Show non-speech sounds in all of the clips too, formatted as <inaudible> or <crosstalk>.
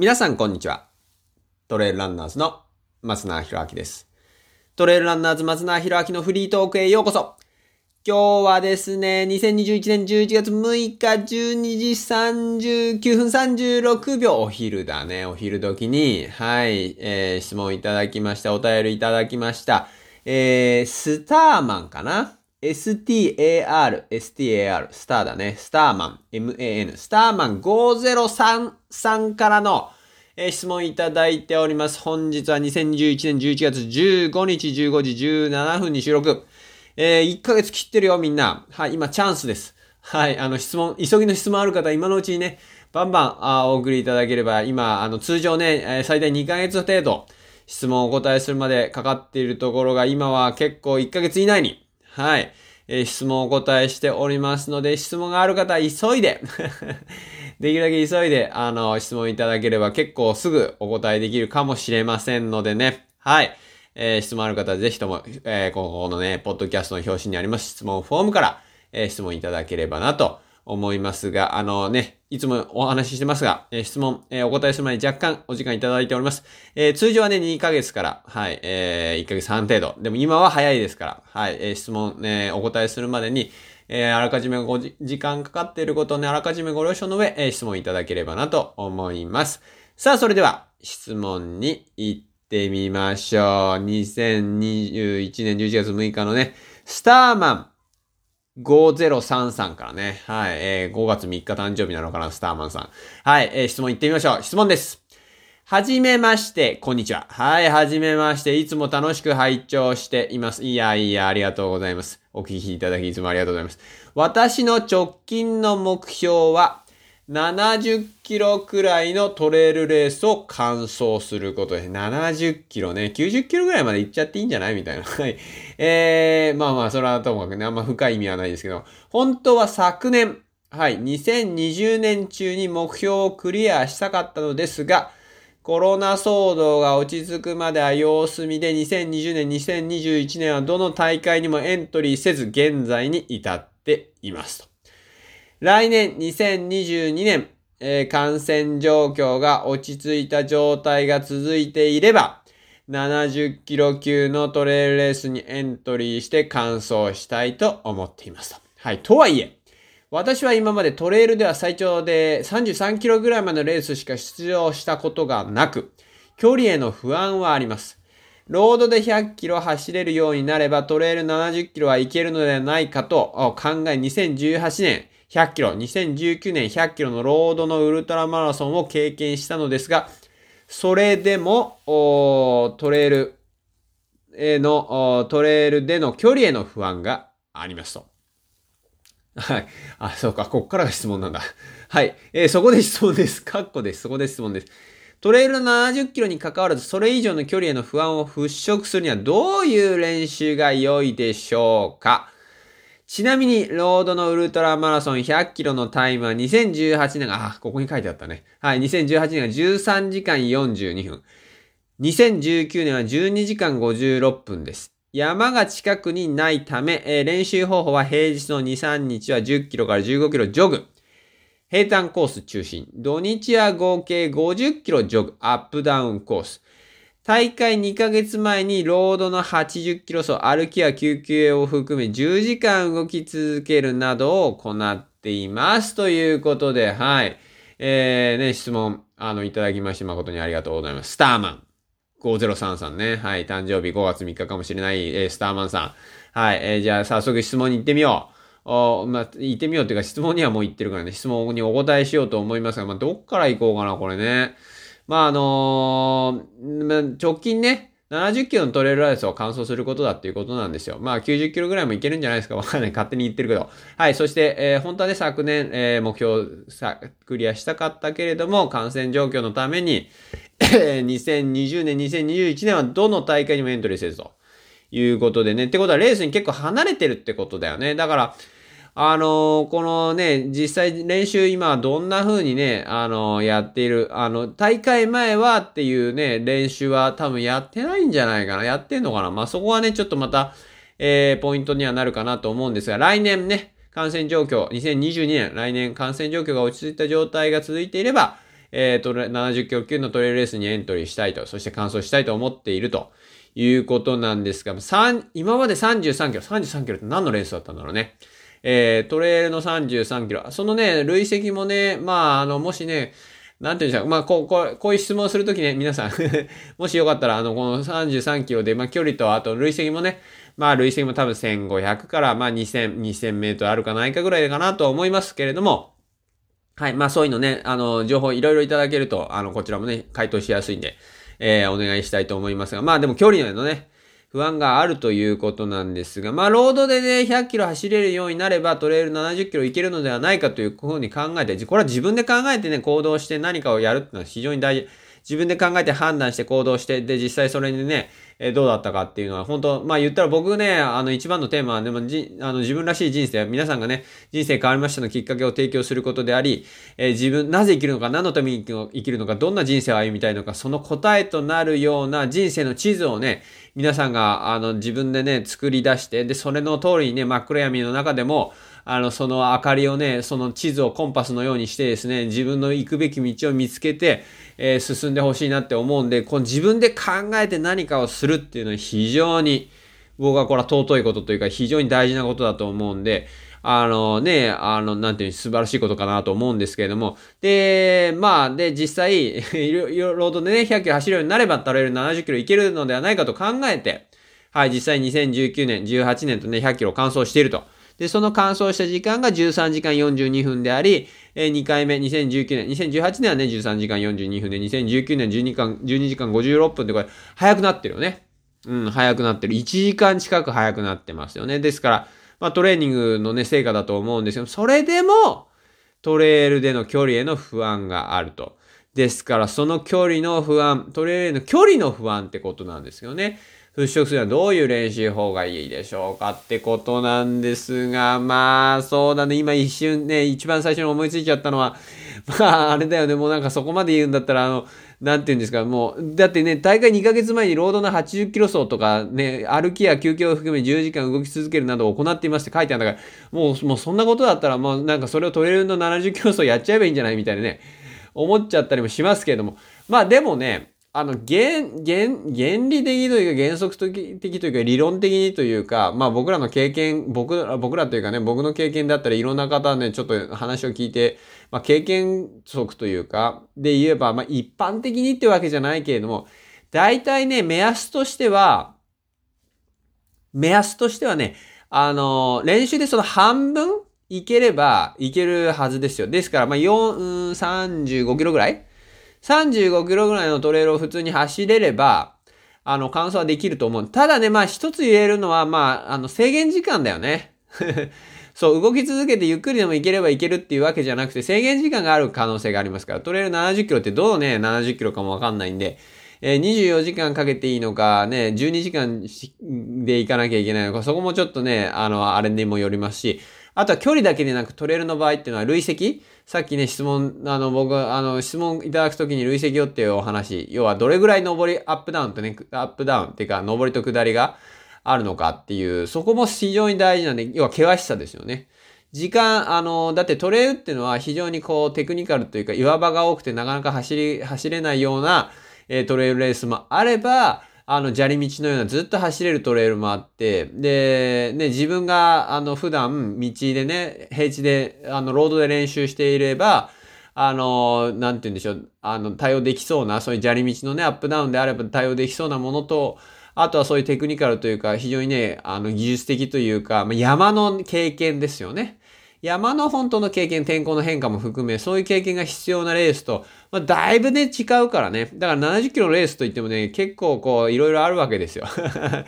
皆さんこんにちは。トレイルランナーズの松永博明です。トレイルランナーズ松永博明のフリートークへようこそ。今日はですね、2021年11月6日12時39分36秒、お昼だね、お昼時に、はい、えー、質問いただきました、お便りいただきました。えー、スターマンかな STAR、STAR、スターだね。スターマン、MAN、スターマン5033からの、え、質問いただいております。本日は2021年11月15日15時17分に収録。えー、1ヶ月切ってるよ、みんな。はい、今チャンスです。はい、あの質問、急ぎの質問ある方、今のうちにね、バンバンあお送りいただければ、今、あの通常ね、え、最大2ヶ月程度、質問をお答えするまでかかっているところが、今は結構1ヶ月以内に、はい。えー、質問をお答えしておりますので、質問がある方は急いで <laughs> できるだけ急いで、あの、質問いただければ結構すぐお答えできるかもしれませんのでね。はい。えー、質問ある方はぜひとも、えー、このね、ポッドキャストの表紙にあります質問フォームから、えー、質問いただければなと思いますが、あのね、いつもお話ししてますが、えー、質問、えー、お答えする前に若干お時間いただいております。えー、通常はね、2ヶ月から、はい、え、1ヶ月半程度。でも今は早いですから、はい、え、質問、ね、お答えするまでに、え、あらかじめご時間かかっていることをね、あらかじめご了承の上、え、質問いただければなと思います。さあ、それでは、質問に行ってみましょう。2021年11月6日のね、スターマン5033からね。はい。えー、5月3日誕生日なのかな、スターマンさん。はい。えー、質問行ってみましょう。質問です。はじめまして、こんにちは。はい、はじめまして。いつも楽しく拝聴しています。いやいや、ありがとうございます。お聞きいただきいつもありがとうございます。私の直近の目標は、70キロくらいのトレイルレースを完走することです。70キロね。90キロぐらいまで行っちゃっていいんじゃない？みたいな。はい。えー、まあまあ、それはともかくね、あんま深い意味はないですけど、本当は昨年、はい、2020年中に目標をクリアしたかったのですが、コロナ騒動が落ち着くまでは様子見で2020年、2021年はどの大会にもエントリーせず現在に至っていますと。来年2022年、えー、感染状況が落ち着いた状態が続いていれば、70キロ級のトレイルレースにエントリーして完走したいと思っていますと。はい。とはいえ、私は今までトレイルでは最長で33キロぐらいまでのレースしか出場したことがなく、距離への不安はあります。ロードで100キロ走れるようになればトレイル70キロはいけるのではないかと考え2018年100キロ、2019年100キロのロードのウルトラマラソンを経験したのですが、それでも、トレイルへの、トレイルでの距離への不安がありますと。はい。あ、そうか。こっからが質問なんだ。はい。えー、そこで質問です。カッコです。そこで質問です。トレイルの70キロに関わらず、それ以上の距離への不安を払拭するにはどういう練習が良いでしょうか？ちなみに、ロードのウルトラマラソン100キロのタイムは2018年が、あ、ここに書いてあったね。はい、2018年が13時間42分。2019年は12時間56分です。山が近くにないため、えー、練習方法は平日の2、3日は10キロから15キロジョグ。平坦コース中心。土日は合計50キロジョグ。アップダウンコース。大会2ヶ月前にロードの80キロ走、歩きや休憩を含め10時間動き続けるなどを行っています。ということで、はい。えー、ね、質問、あの、いただきまして誠にありがとうございます。スターマン。5033ね。はい。誕生日5月3日かもしれない、えー、スターマンさん。はい。えー、じゃあ早速質問に行ってみよう。おまあ、行ってみようっていうか質問にはもう行ってるからね、質問にお答えしようと思いますが、まあ、どっから行こうかな、これね。まああのー、直近ね、70キロのトレイルライスを完走することだっていうことなんですよ。まあ90キロぐらいもいけるんじゃないですか <laughs> わかんない。勝手に言ってるけど。はい。そして、えー、本当はね、昨年、えー、目標さ、クリアしたかったけれども、感染状況のために、<laughs> 2020年、2021年はどの大会にもエントリーせずということでね。ってことはレースに結構離れてるってことだよね。だから、あのー、このね、実際練習今どんな風にね、あのー、やっている、あの、大会前はっていうね、練習は多分やってないんじゃないかな。やってんのかな。まあ、そこはね、ちょっとまた、えー、ポイントにはなるかなと思うんですが、来年ね、感染状況、2022年、来年感染状況が落ち着いた状態が続いていれば、えー、トレ、70キロ級のトレイルレースにエントリーしたいと、そして完走したいと思っているということなんですが、3、今まで33キロ、33キロって何のレースだったんだろうね。えー、トレイルの33キロ。そのね、累積もね、まあ、あの、もしね、なんていうんでしょう。まあ、こう、こう、こういう質問するときね、皆さん <laughs> もしよかったら、あの、この33キロで、まあ、距離と、あと、累積もね、まあ、累積も多分1500から、まあ、2000、2000メートルあるかないかぐらいかなと思いますけれども、はい。まあ、そういうのね、あの、情報いろいろいただけると、あの、こちらもね、回答しやすいんで、えー、お願いしたいと思いますが、まあ、でも距離のね、不安があるということなんですが、まあ、ロードでね、100キロ走れるようになれば、トレイル70キロいけるのではないかというふうに考えて、これは自分で考えてね、行動して何かをやるっていうのは非常に大事。自分で考えて判断して行動して、で、実際それにね、えどうだったかっていうのは、本当まあ言ったら僕ね、あの一番のテーマは、でもじ、あの自分らしい人生、皆さんがね、人生変わりましたのきっかけを提供することであり、えー、自分、なぜ生きるのか、何のために生きるのか、どんな人生を歩みたいのか、その答えとなるような人生の地図をね、皆さんが、あの、自分でね、作り出して、で、それの通りにね、真っ暗闇の中でも、あの、その明かりをね、その地図をコンパスのようにしてですね、自分の行くべき道を見つけて、えー、進んでほしいなって思うんで、この自分で考えて何かをするっていうのは非常に、僕はこれは尊いことというか非常に大事なことだと思うんで、あのね、あの、なんていう素晴らしいことかなと思うんですけれども。で、まあ、で、実際、<laughs> いろいろロードでね、100キロ走るようになれば、トレイル70キロいけるのではないかと考えて、はい、実際2019年、18年とね、100キロ完走していると。で、その完走した時間が13時間42分であり、え、2回目、2019年、2018年はね、13時間42分で、2019年12間、12時間56分でこれ、早くなってるよね。うん、早くなってる。1時間近く早くなってますよね。ですから、まあトレーニングのね、成果だと思うんですけど、それでも、トレイルでの距離への不安があると。ですから、その距離の不安、トレイルへの距離の不安ってことなんですよね。払拭するにはどういう練習法がいいでしょうかってことなんですが、まあ、そうだね、今一瞬ね、一番最初に思いついちゃったのは、<laughs> まあ、あれだよね、もうなんかそこまで言うんだったら、あの、なんて言うんですか、もう、だってね、大会2ヶ月前にロードの80キロ走とか、ね、歩きや休憩を含め10時間動き続けるなどを行っていますって書いてあるんだから、もう、もうそんなことだったら、もうなんかそれをトレイルの70キロ走やっちゃえばいいんじゃないみたいなね、思っちゃったりもしますけれども、まあでもね、あの、原、原、原理的というか原則的というか理論的にというか、まあ僕らの経験、僕ら、僕らというかね、僕の経験だったらいろんな方ね、ちょっと話を聞いて、まあ経験則というか、で言えば、まあ一般的にってわけじゃないけれども、大体ね、目安としては、目安としてはね、あの、練習でその半分いければいけるはずですよ。ですから、まあ4、35キロぐらい35キロぐらいのトレイルを普通に走れれば、あの、完走はできると思う。ただね、まあ一つ言えるのは、まあ、あの、制限時間だよね。<laughs> そう、動き続けてゆっくりでもいければいけるっていうわけじゃなくて、制限時間がある可能性がありますから、トレイル70キロってどうね、70キロかもわかんないんで、えー、24時間かけていいのか、ね、12時間で行かなきゃいけないのか、そこもちょっとね、あの、あれにもよりますし、あとは距離だけでなくトレイルの場合っていうのは累積？さっきね、質問、あの、僕、あの、質問いただくときに累積よっていうお話、要はどれぐらい上り、アップダウンとね、アップダウンっていうか、上りと下りがあるのかっていう、そこも非常に大事なんで、要は険しさですよね。時間、あの、だってトレイルっていうのは非常にこうテクニカルというか岩場が多くてなかなか走り、走れないような、えー、トレイルレースもあれば、あの、砂利道のようなずっと走れるトレイルもあって、で、ね、自分が、あの、普段、道でね、平地で、あの、ロードで練習していれば、あの、なんて言うんでしょう、あの、対応できそうな、そういう砂利道のね、アップダウンであれば対応できそうなものと、あとはそういうテクニカルというか、非常にね、あの、技術的というか、ま山の経験ですよね。山の本当の経験、天候の変化も含め、そういう経験が必要なレースと、まあ、だいぶね、違うからね。だから70キロのレースといってもね、結構こう、いろいろあるわけですよ。<laughs> だか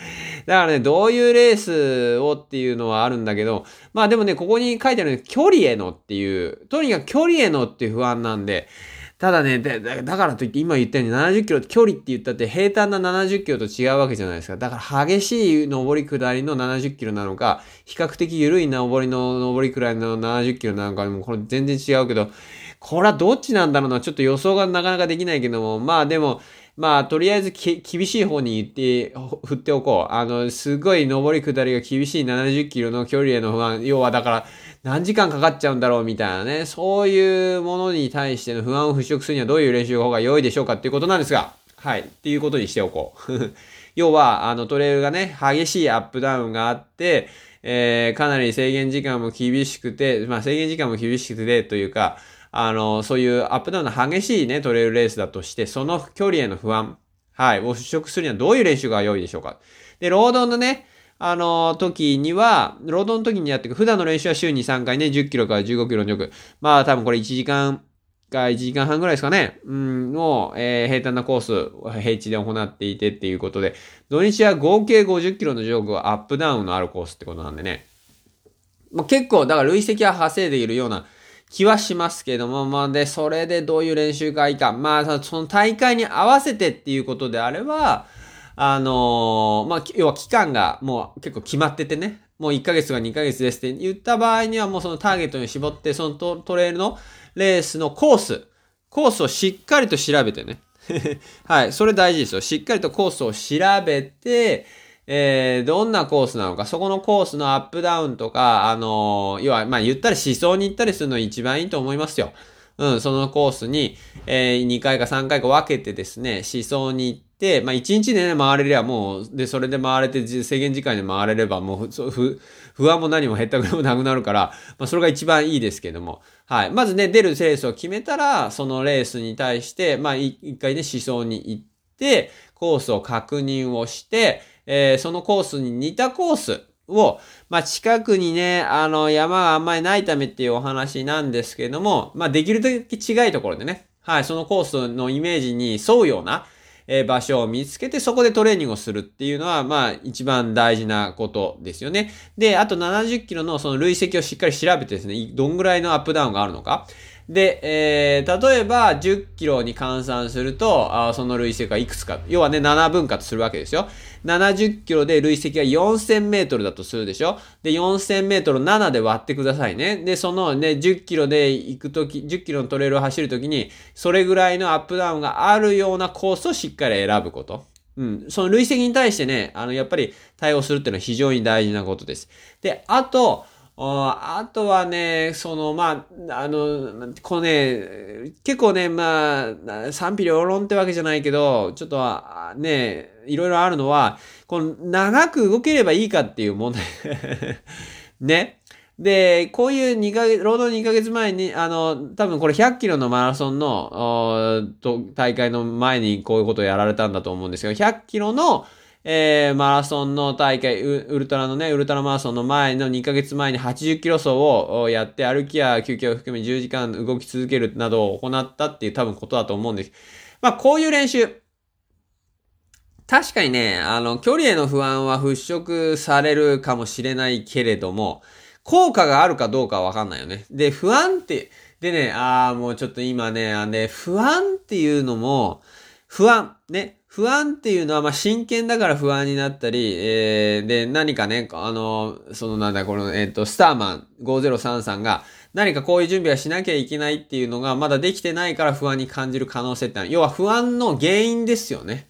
らね、どういうレースをっていうのはあるんだけど、まあでもね、ここに書いてある距離へのっていう、とにかく距離へのっていう不安なんで、ただね、だからといって今言ったように70キロ、距離って言ったって平坦な70キロと違うわけじゃないですか。だから激しい上り下りの70キロなのか、比較的緩い上りの上りくらいの70キロなのかもこれ全然違うけど、これはどっちなんだろうな。ちょっと予想がなかなかできないけども、まあでも、まあ、とりあえず厳しい方に行って、振っておこう。あの、すごい上り下りが厳しい70キロの距離への不安。要はだから、何時間かかっちゃうんだろうみたいなね。そういうものに対しての不安を払拭するにはどういう練習法が良いでしょうかっていうことなんですが、はい。っていうことにしておこう。<laughs> 要は、あの、トレイルがね、激しいアップダウンがあって、えー、かなり制限時間も厳しくて、まあ制限時間も厳しくてというか、あの、そういうアップダウンの激しいね、トレイルレースだとして、その距離への不安、はい、を払拭するにはどういう練習が良いでしょうか。で、労働のね、あの、時には、労働の時にやっていく、普段の練習は週に3回ね、10キロから15キロのジョグ。まあ多分これ1時間か1時間半ぐらいですかね、うん、の、えー、平坦なコース、平地で行っていてっていうことで、土日は合計50キロのジョグはアップダウンのあるコースってことなんでね。まあ、結構、だから累積は稼いでいるような気はしますけども、まあ、で、それでどういう練習がいいか。まあ、その大会に合わせてっていうことであれば、あのー、まあ、要は期間がもう結構決まっててね、もう1ヶ月が2ヶ月ですって言った場合にはもうそのターゲットに絞って、そのトトレイルのレースのコース、コースをしっかりと調べてね。<laughs> はい、それ大事ですよ。しっかりとコースを調べて、えー、どんなコースなのか、そこのコースのアップダウンとか、あのー、要は、まあ、言ったら思想に行ったりするの一番いいと思いますよ。うん、そのコースに、えー、2回か3回か分けてですね、思想に行って、まあ、1日でね、回れればもう、で、それで回れて、制限時間で回れれば、もう、ふ、不安も何も減ったくれもなくなるから、まあ、それが一番いいですけども。はい。まずね、出るレースを決めたら、そのレースに対して、まあ、一回ね、思想に行って、コースを確認をして、えー、そのコースに似たコースを、まあ、近くにね、あの、山があんまりないためっていうお話なんですけども、まあ、できるだけ違いところでね、はい、そのコースのイメージに沿うような、え場所を見つけて、そこでトレーニングをするっていうのは、まあ、一番大事なことですよね。で、あと70キロのその累積をしっかり調べてですね、どんぐらいのアップダウンがあるのか。で、えー、例えば10キロに換算すると、あその累積はいくつか。要はね、7分割するわけですよ。70キロで累積が4000メートルだとするでしょで、4000メートル7で割ってくださいね。で、そのね、10キロで行くとき、10キロのトレイルを走るときに、それぐらいのアップダウンがあるようなコースをしっかり選ぶこと。うん。その累積に対してね、あの、やっぱり対応するっていうのは非常に大事なことです。で、あと、あとはね、その、まあ、あの、このね、結構ね、まあ、賛否両論ってわけじゃないけど、ちょっとはね、いろいろあるのは、この長く動ければいいかっていう問題 <laughs> ね。で、こういう2ヶ月、労働2ヶ月前に、あの、多分これ100キロのマラソンの、大会の前にこういうことをやられたんだと思うんですけど、100キロの、えー、マラソンの大会ウ、ルトラのね、ウルトラマラソンの前の2ヶ月前に80キロ走をやって、歩きや休憩を含め10時間動き続けるなどを行ったっていう多分ことだと思うんです。まあ、こういう練習。確かにね、あの、距離への不安は払拭されるかもしれないけれども、効果があるかどうかはわかんないよね。で、不安って、でね、ああ、もうちょっと今ね、あね、不安っていうのも、不安、ね、不安っていうのは、まあ、真剣だから不安になったり、えー、で、何かね、あの、そのなんだ、この、えっ、ー、と、スターマン5033が、何かこういう準備はしなきゃいけないっていうのが、まだできてないから不安に感じる可能性ってのは、要は不安の原因ですよね。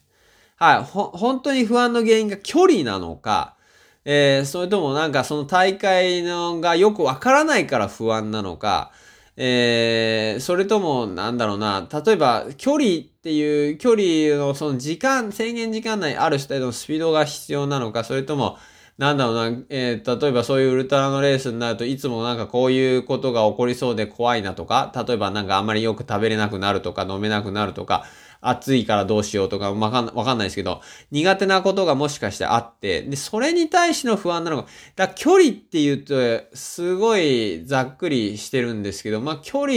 はい、ほ、本当に不安の原因が距離なのか、えー、それともなんかその大会のがよくわからないから不安なのか、えー、それとも、なんだろうな、例えば、距離っていう、距離のその時間、制限時間内ある程度のスピードが必要なのか、それとも、なんだろうな、えー、例えばそういうウルトラのレースになるといつもなんかこういうことが起こりそうで怖いなとか、例えばなんかあんまりよく食べれなくなるとか飲めなくなるとか、暑いからどうしようとかわかんわかんないですけど、苦手なことがもしかしてあって、で、それに対しての不安なのか、だ距離って言うと、すごいざっくりしてるんですけど、まあ、距離、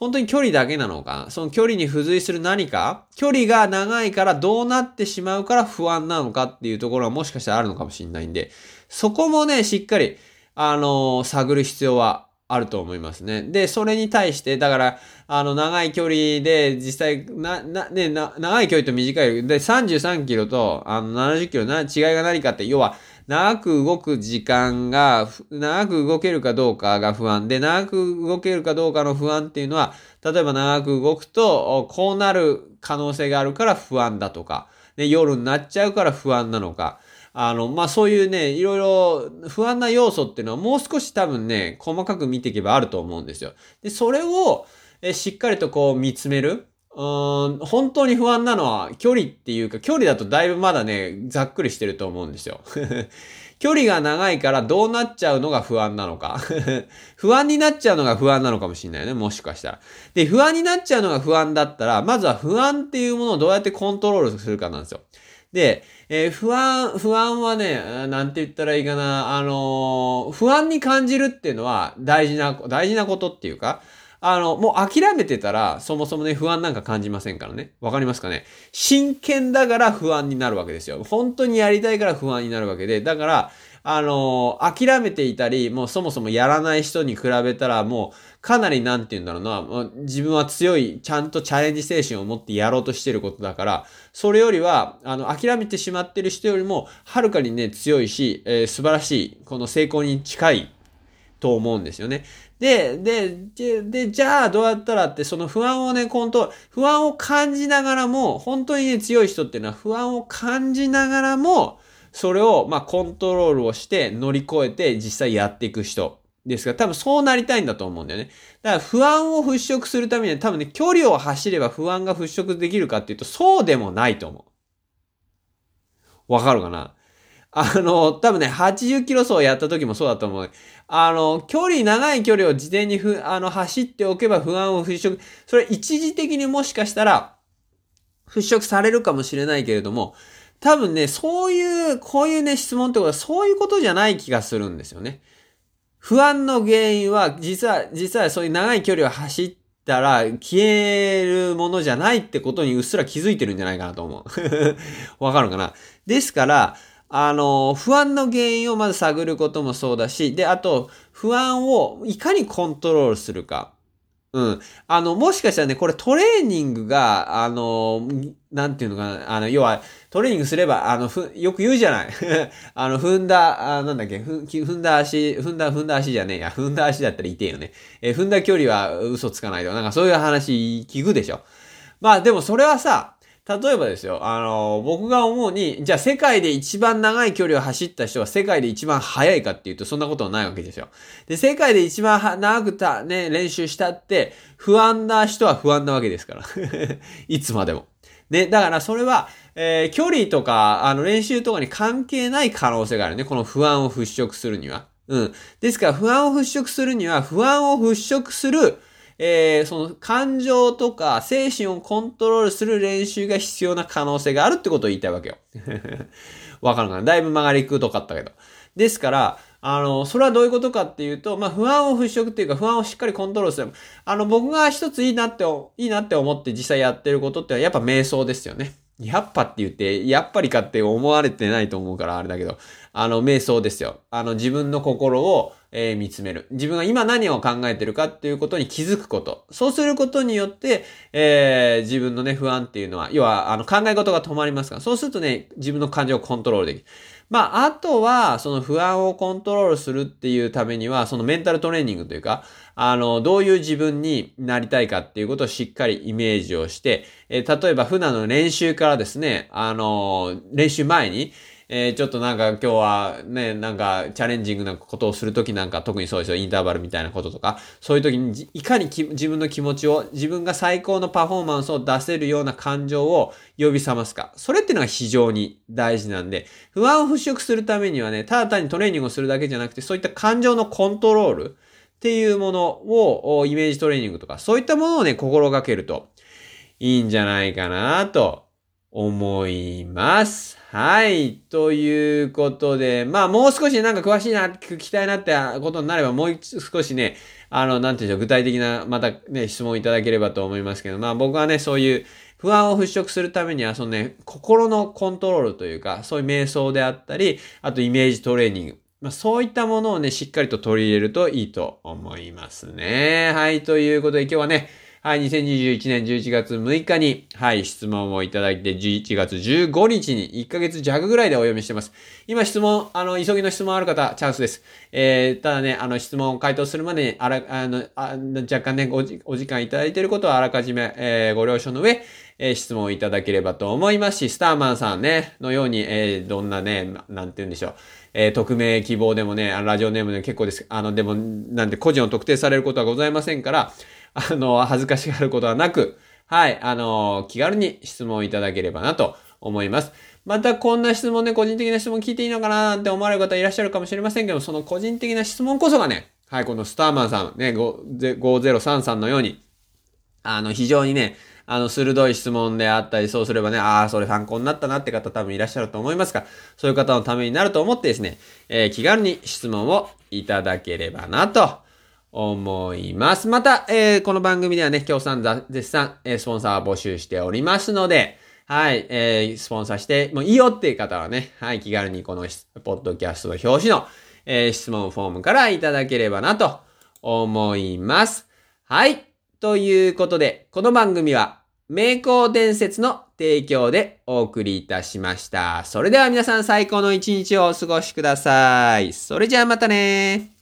本当に距離だけなのか？その距離に付随する何か？距離が長いからどうなってしまうから不安なのかっていうところはもしかしたらあるのかもしれないんで、そこもね、しっかり、あのー、探る必要はあると思いますね。で、それに対して、だから、あの、長い距離で、実際、な、な、ね、な、長い距離と短い、で、33キロと、あの、70キロな、違いが何かって、要は、長く動く時間が、長く動けるかどうかが不安で、長く動けるかどうかの不安っていうのは、例えば長く動くと、こうなる可能性があるから不安だとか、ね、夜になっちゃうから不安なのか、あの、まあ、そういうね、いろいろ不安な要素っていうのはもう少し多分ね、細かく見ていけばあると思うんですよ。で、それを、えしっかりとこう見つめる。うん、本当に不安なのは距離っていうか、距離だとだいぶまだね、ざっくりしてると思うんですよ。<laughs> 距離が長いからどうなっちゃうのが不安なのか <laughs> 不安になっちゃうのが不安なのかもしれないね。もしかしたら。で、不安になっちゃうのが不安だったら、まずは不安っていうものをどうやってコントロールするかなんですよ。で、えー、不安、不安はね、なんて言ったらいいかな、あのー、不安に感じるっていうのは大事な、大事なことっていうか、あの、もう諦めてたら、そもそもね、不安なんか感じませんからね。わかりますかね？真剣だから不安になるわけですよ。本当にやりたいから不安になるわけで、だから、あの、諦めていたり、もうそもそもやらない人に比べたら、もう、かなりなんて言うんだろうな、自分は強い、ちゃんとチャレンジ精神を持ってやろうとしてることだから、それよりは、あの、諦めてしまってる人よりも、はるかにね、強いし、えー、素晴らしい、この成功に近いと思うんですよね。で、で、で、で、じゃあどうやったらって、その不安をね、コント不安を感じながらも、本当にね、強い人っていうのは不安を感じながらも、それを、まあ、コントロールをして乗り越えて実際やっていく人ですが、多分そうなりたいんだと思うんだよね。だから不安を払拭するためには多分ね、距離を走れば不安が払拭できるかっていうと、そうでもないと思う。わかるかな？あの、多分ね、80キロ走やった時もそうだと思う。あの、距離、長い距離を事前にふ、あの、走っておけば不安を払拭、それ一時的にもしかしたら、払拭されるかもしれないけれども、多分ね、そういう、こういうね、質問ってことはそういうことじゃない気がするんですよね。不安の原因は、実は、実はそういう長い距離を走ったら消えるものじゃないってことにうっすら気づいてるんじゃないかなと思う。<laughs> わかるかな？ですから、あの、不安の原因をまず探ることもそうだし、で、あと、不安をいかにコントロールするか。うん。あの、もしかしたらね、これトレーニングが、あの、なんていうのかな、あの、要は、トレーニングすれば、あの、ふ、よく言うじゃない。<laughs> あの、踏んだ、あなんだっけ、踏んだ足、踏んだ、踏んだ足じゃねえや。踏んだ足だったら痛えよね。え踏んだ距離は嘘つかないとか、なんかそういう話聞くでしょ。まあでもそれはさ、例えばですよ、あの、僕が思うに、じゃあ世界で一番長い距離を走った人は世界で一番速いかっていうとそんなことはないわけですよ。で、世界で一番長くた、ね、練習したって、不安な人は不安なわけですから。<laughs> いつまでも。ね、だからそれは、えー、距離とか、あの、練習とかに関係ない可能性があるね。この不安を払拭するには。うん。ですから、不安を払拭するには、不安を払拭する、えー、その感情とか精神をコントロールする練習が必要な可能性があるってことを言いたいわけよ。<laughs> わかるかな？だいぶ曲がりくどかったけど。ですから、あの、それはどういうことかっていうと、まあ、不安を払拭っていうか、不安をしっかりコントロールする。あの、僕が一ついいなって、いいなって思って実際やってることってやっぱ瞑想ですよね。やっぱって言って、やっぱりかって思われてないと思うからあれだけど、あの、瞑想ですよ。あの、自分の心を、えー、見つめる。自分が今何を考えてるかっていうことに気づくこと。そうすることによって、えー、自分のね、不安っていうのは、要は、あの、考え事が止まりますから、そうするとね、自分の感情をコントロールできる。まあ、あとは、その不安をコントロールするっていうためには、そのメンタルトレーニングというか、あの、どういう自分になりたいかっていうことをしっかりイメージをして、えー、例えば普段の練習からですね、あの、練習前に、えー、ちょっとなんか今日はね、なんかチャレンジングなことをするときなんか特にそうですよ、インターバルみたいなこととか、そういうときにいかに自分の気持ちを、自分が最高のパフォーマンスを出せるような感情を呼び覚ますか？それっていうのが非常に大事なんで、不安を払拭するためにはね、ただ単にトレーニングをするだけじゃなくて、そういった感情のコントロールっていうものを、イメージトレーニングとか、そういったものをね、心がけるといいんじゃないかなと思います。はい。ということで、まあもう少しなんか詳しいな、聞きたいなってことになれば、もう少しね、あの、なんていうんでしょう、具体的な、またね、質問いただければと思いますけど、まあ僕はね、そういう不安を払拭するためには、そのね、心のコントロールというか、そういう瞑想であったり、あとイメージトレーニング。まあそういったものをね、しっかりと取り入れるといいと思いますね。はい。ということで今日はね、はい、2021年11月6日に、はい、質問をいただいて、11月15日に1ヶ月弱ぐらいでお読みしてます。今質問、あの、急ぎの質問ある方、チャンスです。えー、ただね、あの、質問を回答するまでに、あら、あの、あ若干ねおじ、お時間いただいていることはあらかじめ、えー、ご了承の上、え、質問いただければと思いますし、スターマンさんね、のように、えー、どんなね、なんて言うんでしょう。えー、匿名希望でもね、ラジオネームでも結構です。あの、でも、なんで個人を特定されることはございませんから、あの、恥ずかしがることはなく、はい、あの、気軽に質問いただければなと思います。またこんな質問で、ね、個人的な質問聞いていいのかなって思われる方いらっしゃるかもしれませんけど、その個人的な質問こそがね、はい、このスターマンさん、ね、5033のように、あの、非常にね、あの、鋭い質問であったり、そうすればね、ああ、それ参考になったなって方多分いらっしゃると思いますが、そういう方のためになると思ってですね、えー、気軽に質問をいただければなと思います。また、えー、この番組ではね、協賛絶賛、えー、スポンサー募集しておりますので、はい、えー、スポンサーしてもういいよっていう方はね、はい、気軽にこのポッドキャストの表紙の、えー、質問フォームからいただければなと思います。はい。ということで、この番組は名工伝説の提供でお送りいたしました。それでは皆さん最高の一日をお過ごしください。それじゃあまたね